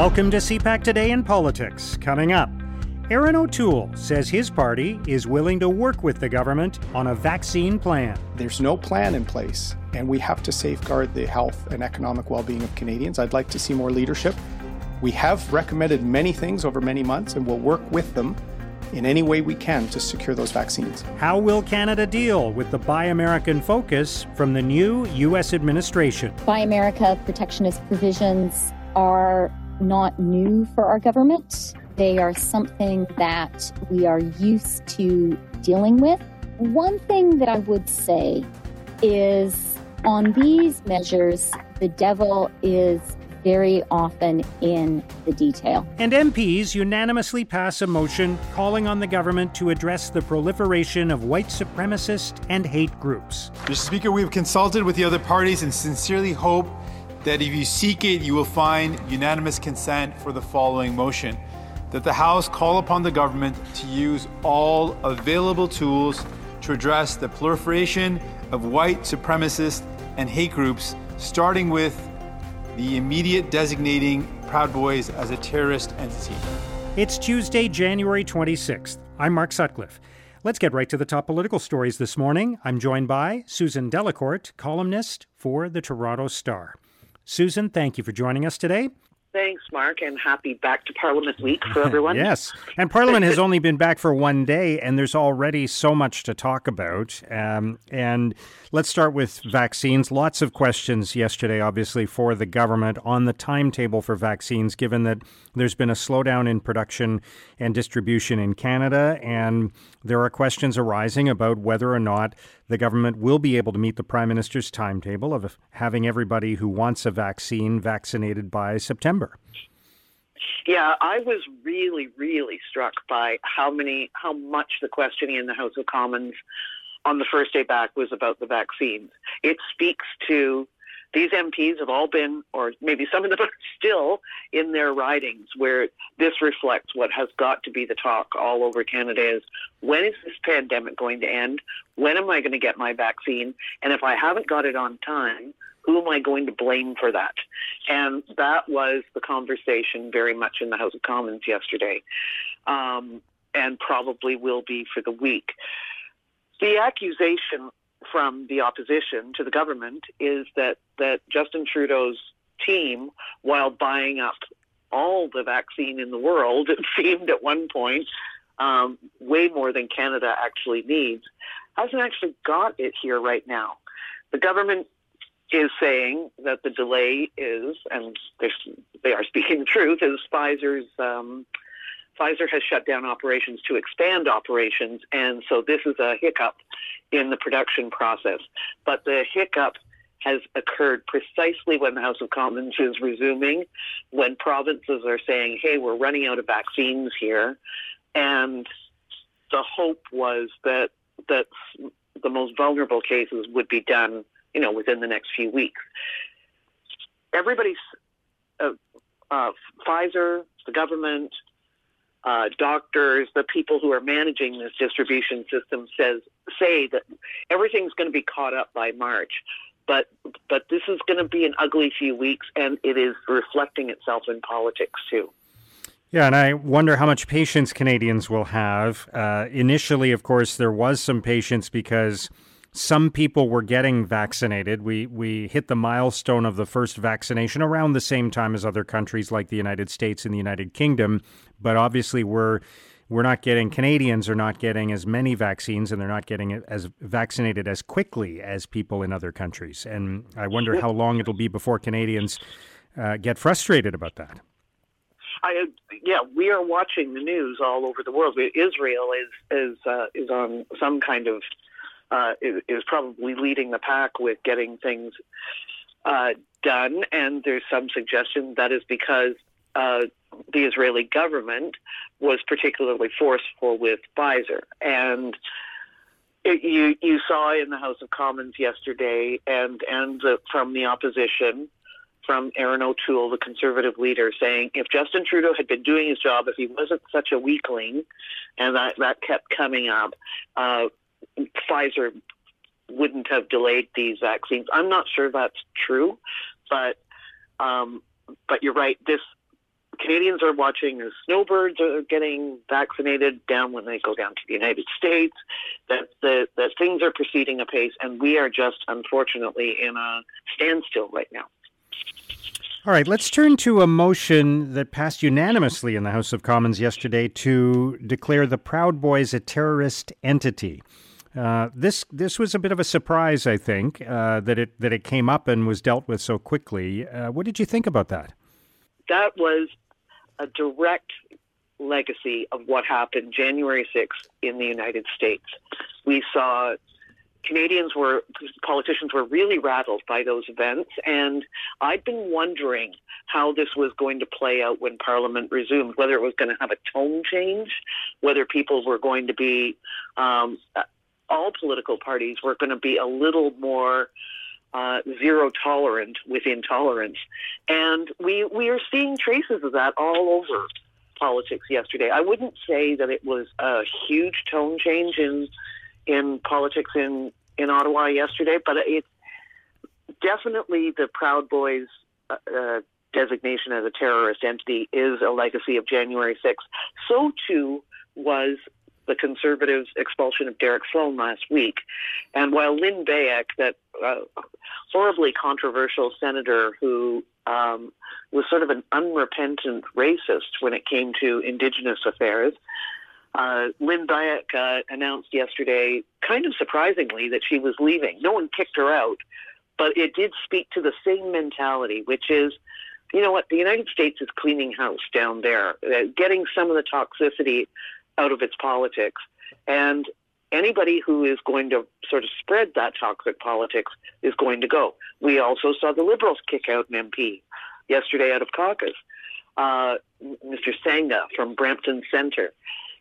Welcome to CPAC Today in Politics. Coming up, Erin O'Toole says his party is willing to work with the government on a vaccine plan. There's no plan in place, and we have to safeguard the health and economic well being of Canadians. I'd like to see more leadership. We have recommended many things over many months, and we'll work with them in any way we can to secure those vaccines. How will Canada deal with the Buy American focus from the new U.S. administration? Buy America protectionist provisions are not new for our government. They are something that we are used to dealing with. One thing that I would say is on these measures, the devil is very often in the detail. And MPs unanimously pass a motion calling on the government to address the proliferation of white supremacist and hate groups. Mr. Speaker, we have consulted with the other parties and sincerely hope that if you seek it, you will find unanimous consent for the following motion that the House call upon the government to use all available tools to address the proliferation of white supremacist and hate groups, starting with the immediate designating Proud Boys as a terrorist entity. It's Tuesday, January 26th. I'm Mark Sutcliffe. Let's get right to the top political stories this morning. I'm joined by Susan Delacourt, columnist for the Toronto Star. Susan, thank you for joining us today. Thanks, Mark, and happy back to Parliament week for everyone. yes, and Parliament has only been back for one day, and there's already so much to talk about. Um, and let's start with vaccines. Lots of questions yesterday, obviously, for the government on the timetable for vaccines, given that there's been a slowdown in production and distribution in Canada, and there are questions arising about whether or not the government will be able to meet the Prime Minister's timetable of having everybody who wants a vaccine vaccinated by September. Yeah, I was really, really struck by how many, how much the questioning in the House of Commons on the first day back was about the vaccines. It speaks to these MPs have all been, or maybe some of them are still in their ridings, where this reflects what has got to be the talk all over Canada is when is this pandemic going to end? When am I going to get my vaccine? And if I haven't got it on time, who am I going to blame for that? And that was the conversation very much in the House of Commons yesterday, um, and probably will be for the week. The accusation from the opposition to the government is that, that Justin Trudeau's team, while buying up all the vaccine in the world, it seemed at one point, um, way more than Canada actually needs, hasn't actually got it here right now. The government is saying that the delay is, and they are speaking the truth, is Pfizer's um, Pfizer has shut down operations to expand operations, and so this is a hiccup in the production process. But the hiccup has occurred precisely when the House of Commons is resuming, when provinces are saying, hey, we're running out of vaccines here. And the hope was that, that the most vulnerable cases would be done, you know, within the next few weeks. Everybody's, uh, uh, Pfizer, the government, uh, doctors, the people who are managing this distribution system says say that everything's going to be caught up by March. But but this is going to be an ugly few weeks, and it is reflecting itself in politics too. Yeah, and I wonder how much patience Canadians will have. Uh, initially, of course, there was some patience because some people were getting vaccinated. We we hit the milestone of the first vaccination around the same time as other countries like the United States and the United Kingdom, but obviously we're we're not getting Canadians are not getting as many vaccines and they're not getting as vaccinated as quickly as people in other countries. And I wonder how long it'll be before Canadians uh, get frustrated about that. I, yeah, we are watching the news all over the world. Israel is is uh, is on some kind of uh, is, is, probably leading the pack with getting things uh, done. And there's some suggestion that is because uh, the Israeli government was particularly forceful with Pfizer. And it, you you saw in the House of Commons yesterday, and and the, from the opposition, from Erin O'Toole, the Conservative leader, saying if Justin Trudeau had been doing his job, if he wasn't such a weakling, and that that kept coming up, uh, Pfizer wouldn't have delayed these vaccines. I'm not sure that's true, but um, but you're right. This Canadians are watching as snowbirds are getting vaccinated down when they go down to the United States, that, the, that things are proceeding apace, and we are just unfortunately in a standstill right now. All right, let's turn to a motion that passed unanimously in the House of Commons yesterday to declare the Proud Boys a terrorist entity. Uh, this this was a bit of a surprise, I think, uh, that it that it came up and was dealt with so quickly. Uh, what did you think about that? That was a direct legacy of what happened January 6th in the United States. We saw Canadians were, politicians were really rattled by those events. And I'd been wondering how this was going to play out when Parliament resumed, whether it was going to have a tone change, whether people were going to be, um, all political parties were going to be a little more uh, zero tolerant with intolerance. And we, we are seeing traces of that all over politics yesterday. I wouldn't say that it was a huge tone change in in politics in in Ottawa yesterday, but it definitely the Proud Boys uh, uh, designation as a terrorist entity is a legacy of January 6th. So too was the Conservatives' expulsion of Derek Sloan last week. And while Lynn Beyak, that uh, horribly controversial senator who um, was sort of an unrepentant racist when it came to Indigenous affairs, uh, Lynn Beyak uh, announced yesterday, kind of surprisingly, that she was leaving. No one kicked her out, but it did speak to the same mentality, which is, you know what, the United States is cleaning house down there, uh, getting some of the toxicity out of its politics. And anybody who is going to sort of spread that toxic politics is going to go. We also saw the Liberals kick out an MP yesterday out of caucus, uh, Mr. Sangha from Brampton Centre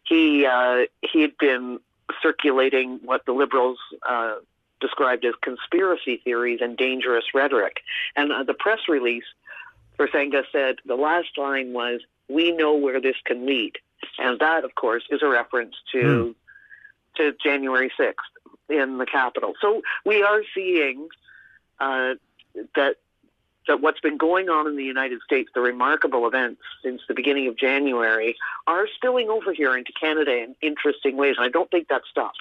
he uh, he had been circulating what the liberals uh, described as conspiracy theories and dangerous rhetoric. And uh, the press release for Sangha said the last line was, "We know where this can lead," and that, of course, is a reference to mm. to January sixth in the Capitol. So we are seeing uh, that that what's been going on in the United States, the remarkable events since the beginning of January, are spilling over here into Canada in interesting ways. And I don't think that stops.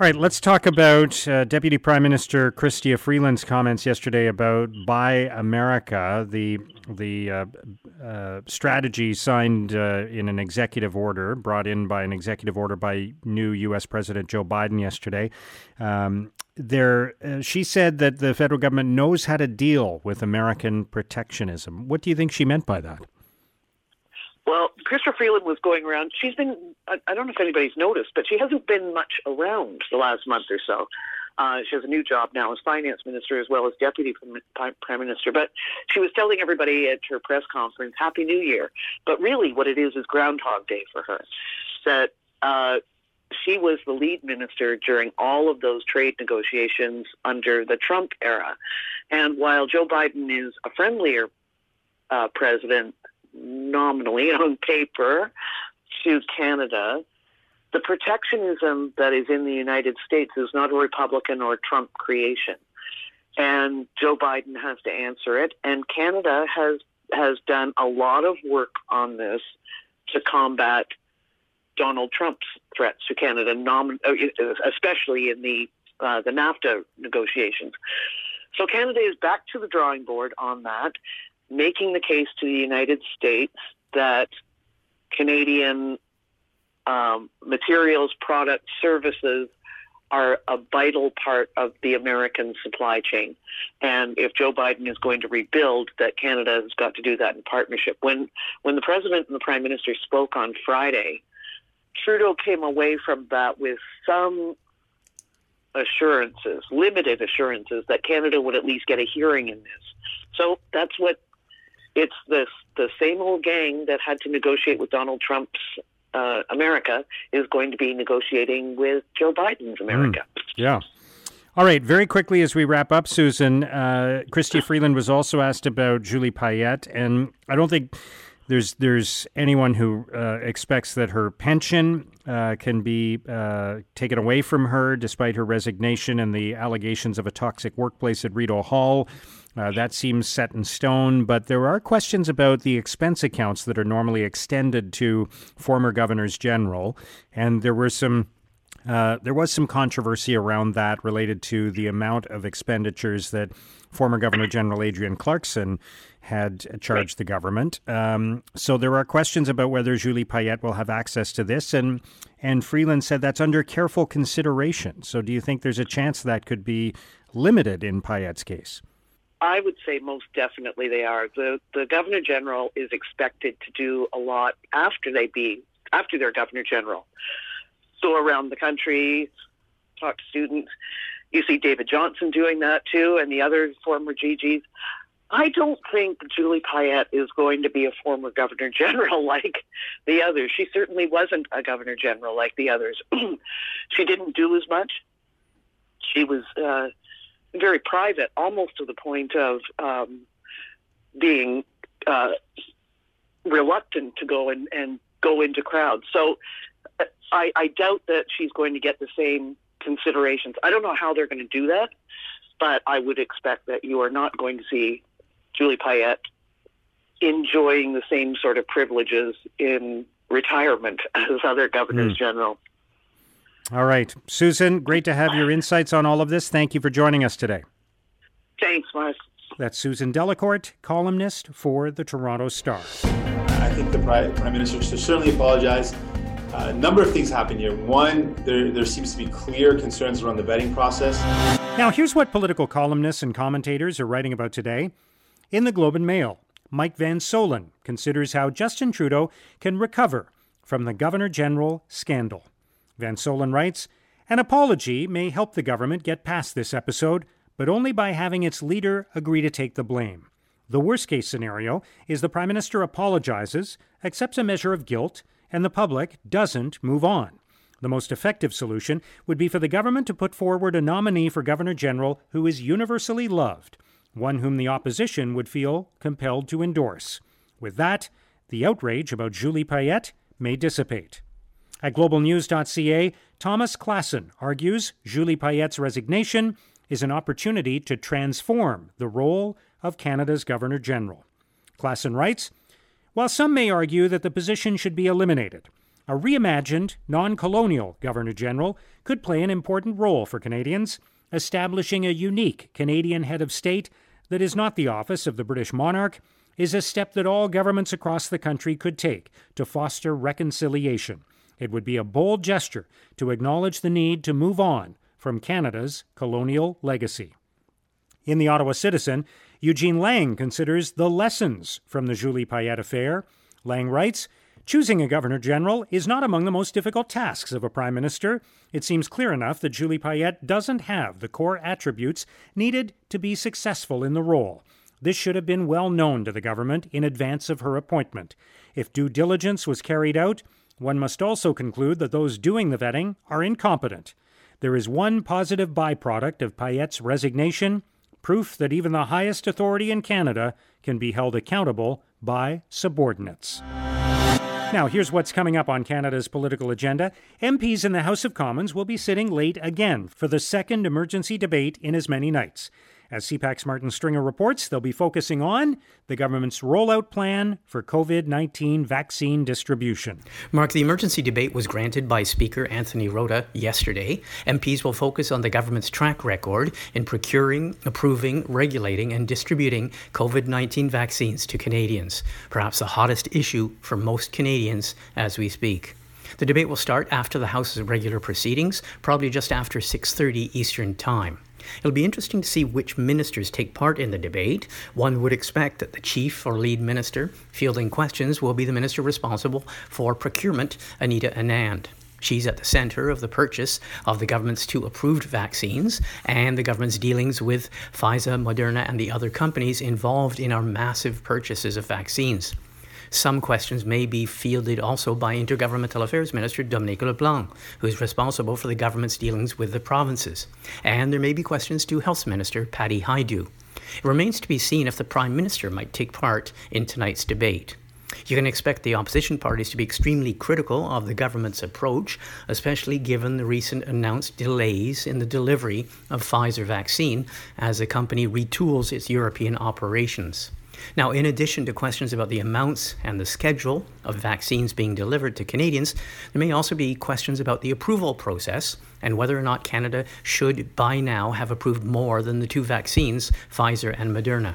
All right, let's talk about uh, Deputy Prime Minister Chrystia Freeland's comments yesterday about Buy America, the the uh, uh, strategy signed uh, in an executive order, brought in by an executive order by new U.S. President Joe Biden yesterday. Um, there, uh, she said that the federal government knows how to deal with American protectionism. What do you think she meant by that? Well, Chrystia Freeland was going around. She's been, I, I don't know if anybody's noticed, but she hasn't been much around the last month or so. Uh, she has a new job now as finance minister as well as deputy prime minister. But she was telling everybody at her press conference, Happy New Year. But really, what it is is Groundhog Day for her. That uh, she was the lead minister during all of those trade negotiations under the Trump era. And while Joe Biden is a friendlier uh, president nominally on paper to Canada, the protectionism that is in the United States is not a Republican or Trump creation. And Joe Biden has to answer it. And Canada has has done a lot of work on this to combat Donald Trump's threats to Canada, especially in the uh, the NAFTA negotiations. So Canada is back to the drawing board on that making the case to the United States that Canadian um, materials, products, services are a vital part of the American supply chain. And if Joe Biden is going to rebuild, that Canada has got to do that in partnership. When when the president and the prime minister spoke on Friday, Trudeau came away from that with some assurances, limited assurances that Canada would at least get a hearing in this. So that's what it's this the same old gang that had to negotiate with Donald Trump's uh, America is going to be negotiating with Joe Biden's. America. Mm, yeah. All right, very quickly as we wrap up, Susan, uh, Chrystia Freeland was also asked about Julie Payette, and I don't think there's there's anyone who uh, expects that her pension uh, can be uh, taken away from her despite her resignation and the allegations of a toxic workplace at Rideau Hall. Uh, that seems set in stone, but there are questions about the expense accounts that are normally extended to former governors general, and there were some uh, there was some controversy around that related to the amount of expenditures that former Governor General Adrienne Clarkson had charged the government. Um, so there are questions about whether Julie Payette will have access to this, and and Freeland said that's under careful consideration. So do you think there's a chance that could be limited in Payette's case? I would say most definitely they are. The the Governor General is expected to do a lot after they be after they're Governor General go around the country, talk to students. You see David Johnston doing that too, and the other former GGs. I don't think Julie Payette is going to be a former governor general like the others. She certainly wasn't a governor general like the others. she didn't do as much. She was uh, very private, almost to the point of um, being uh, reluctant to go and, and go into crowds. So I, I doubt that she's going to get the same considerations. I don't know how they're going to do that, but I would expect that you are not going to see Julie Payette enjoying the same sort of privileges in retirement as other governors mm. general. All right. Susan, great to have your insights on all of this. Thank you for joining us today. Thanks, Mark. That's Susan Delacourt, columnist for the Toronto Star. I think the Prime Minister should certainly apologize uh, a number of things happen here. One, there, there seems to be clear concerns around the vetting process. Now, here's what political columnists and commentators are writing about today. In the Globe and Mail, Mike Van Soelen considers how Justin Trudeau can recover from the Governor General scandal. Van Soelen writes An apology may help the government get past this episode, but only by having its leader agree to take the blame. The worst case scenario is the Prime Minister apologizes, accepts a measure of guilt, and the public doesn't move on. The most effective solution would be for the government to put forward a nominee for Governor General who is universally loved, one whom the opposition would feel compelled to endorse. With that, the outrage about Julie Payette may dissipate. At globalnews.ca, Thomas Klassen argues Julie Payette's resignation is an opportunity to transform the role of Canada's Governor General. Klassen writes while some may argue that the position should be eliminated, a reimagined, non colonial Governor General could play an important role for Canadians, establishing a unique Canadian head of state that is not the office of the British monarch is a step that all governments across the country could take to foster reconciliation. It would be a bold gesture to acknowledge the need to move on from Canada's colonial legacy. In the Ottawa Citizen, Eugene Lang considers the lessons from the Julie Payette affair. Lang writes, Choosing a Governor General is not among the most difficult tasks of a Prime Minister. It seems clear enough that Julie Payette doesn't have the core attributes needed to be successful in the role. This should have been well known to the government in advance of her appointment. If due diligence was carried out, one must also conclude that those doing the vetting are incompetent. There is one positive byproduct of Payette's resignation proof that even the highest authority in Canada can be held accountable by subordinates. Now, here's what's coming up on Canada's political agenda. MPs in the House of Commons will be sitting late again for the second emergency debate in as many nights. As CPAC's Martin Stringer reports, they'll be focusing on the government's rollout plan for COVID 19 vaccine distribution. Mark, the emergency debate was granted by Speaker Anthony Rota yesterday. MPs will focus on the government's track record in procuring, approving, regulating, and distributing COVID 19 vaccines to Canadians, perhaps the hottest issue for most Canadians as we speak. The debate will start after the House's regular proceedings, probably just after 6:30 Eastern Time. It'll be interesting to see which ministers take part in the debate. One would expect that the chief or lead minister fielding questions will be the minister responsible for procurement, Anita Anand. She's at the center of the purchase of the government's two approved vaccines and the government's dealings with Pfizer, Moderna, and the other companies involved in our massive purchases of vaccines. Some questions may be fielded also by Intergovernmental Affairs Minister Dominic LeBlanc, who is responsible for the government's dealings with the provinces. And there may be questions to Health Minister Patty Hajdu. It remains to be seen if the Prime Minister might take part in tonight's debate. You can expect the opposition parties to be extremely critical of the government's approach, especially given the recent announced delays in the delivery of Pfizer vaccine as the company retools its European operations. Now, in addition to questions about the amounts and the schedule of vaccines being delivered to Canadians, there may also be questions about the approval process and whether or not Canada should by now have approved more than the two vaccines, Pfizer and Moderna.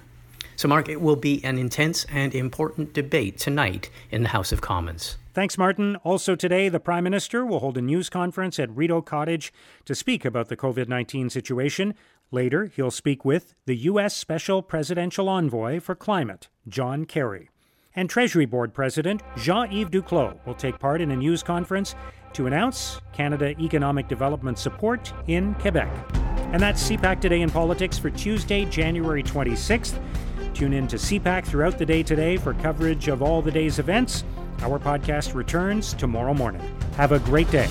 So, Mark, it will be an intense and important debate tonight in the House of Commons. Thanks, Martin. Also today, the Prime Minister will hold a news conference at Rideau Cottage to speak about the COVID 19 situation. Later, he'll speak with the U.S. Special Presidential Envoy for Climate, John Kerry. And Treasury Board President Jean Yves Duclos will take part in a news conference to announce Canada Economic Development Support in Quebec. And that's CPAC Today in Politics for Tuesday, January 26th. Tune in to CPAC throughout the day today for coverage of all the day's events. Our podcast returns tomorrow morning. Have a great day.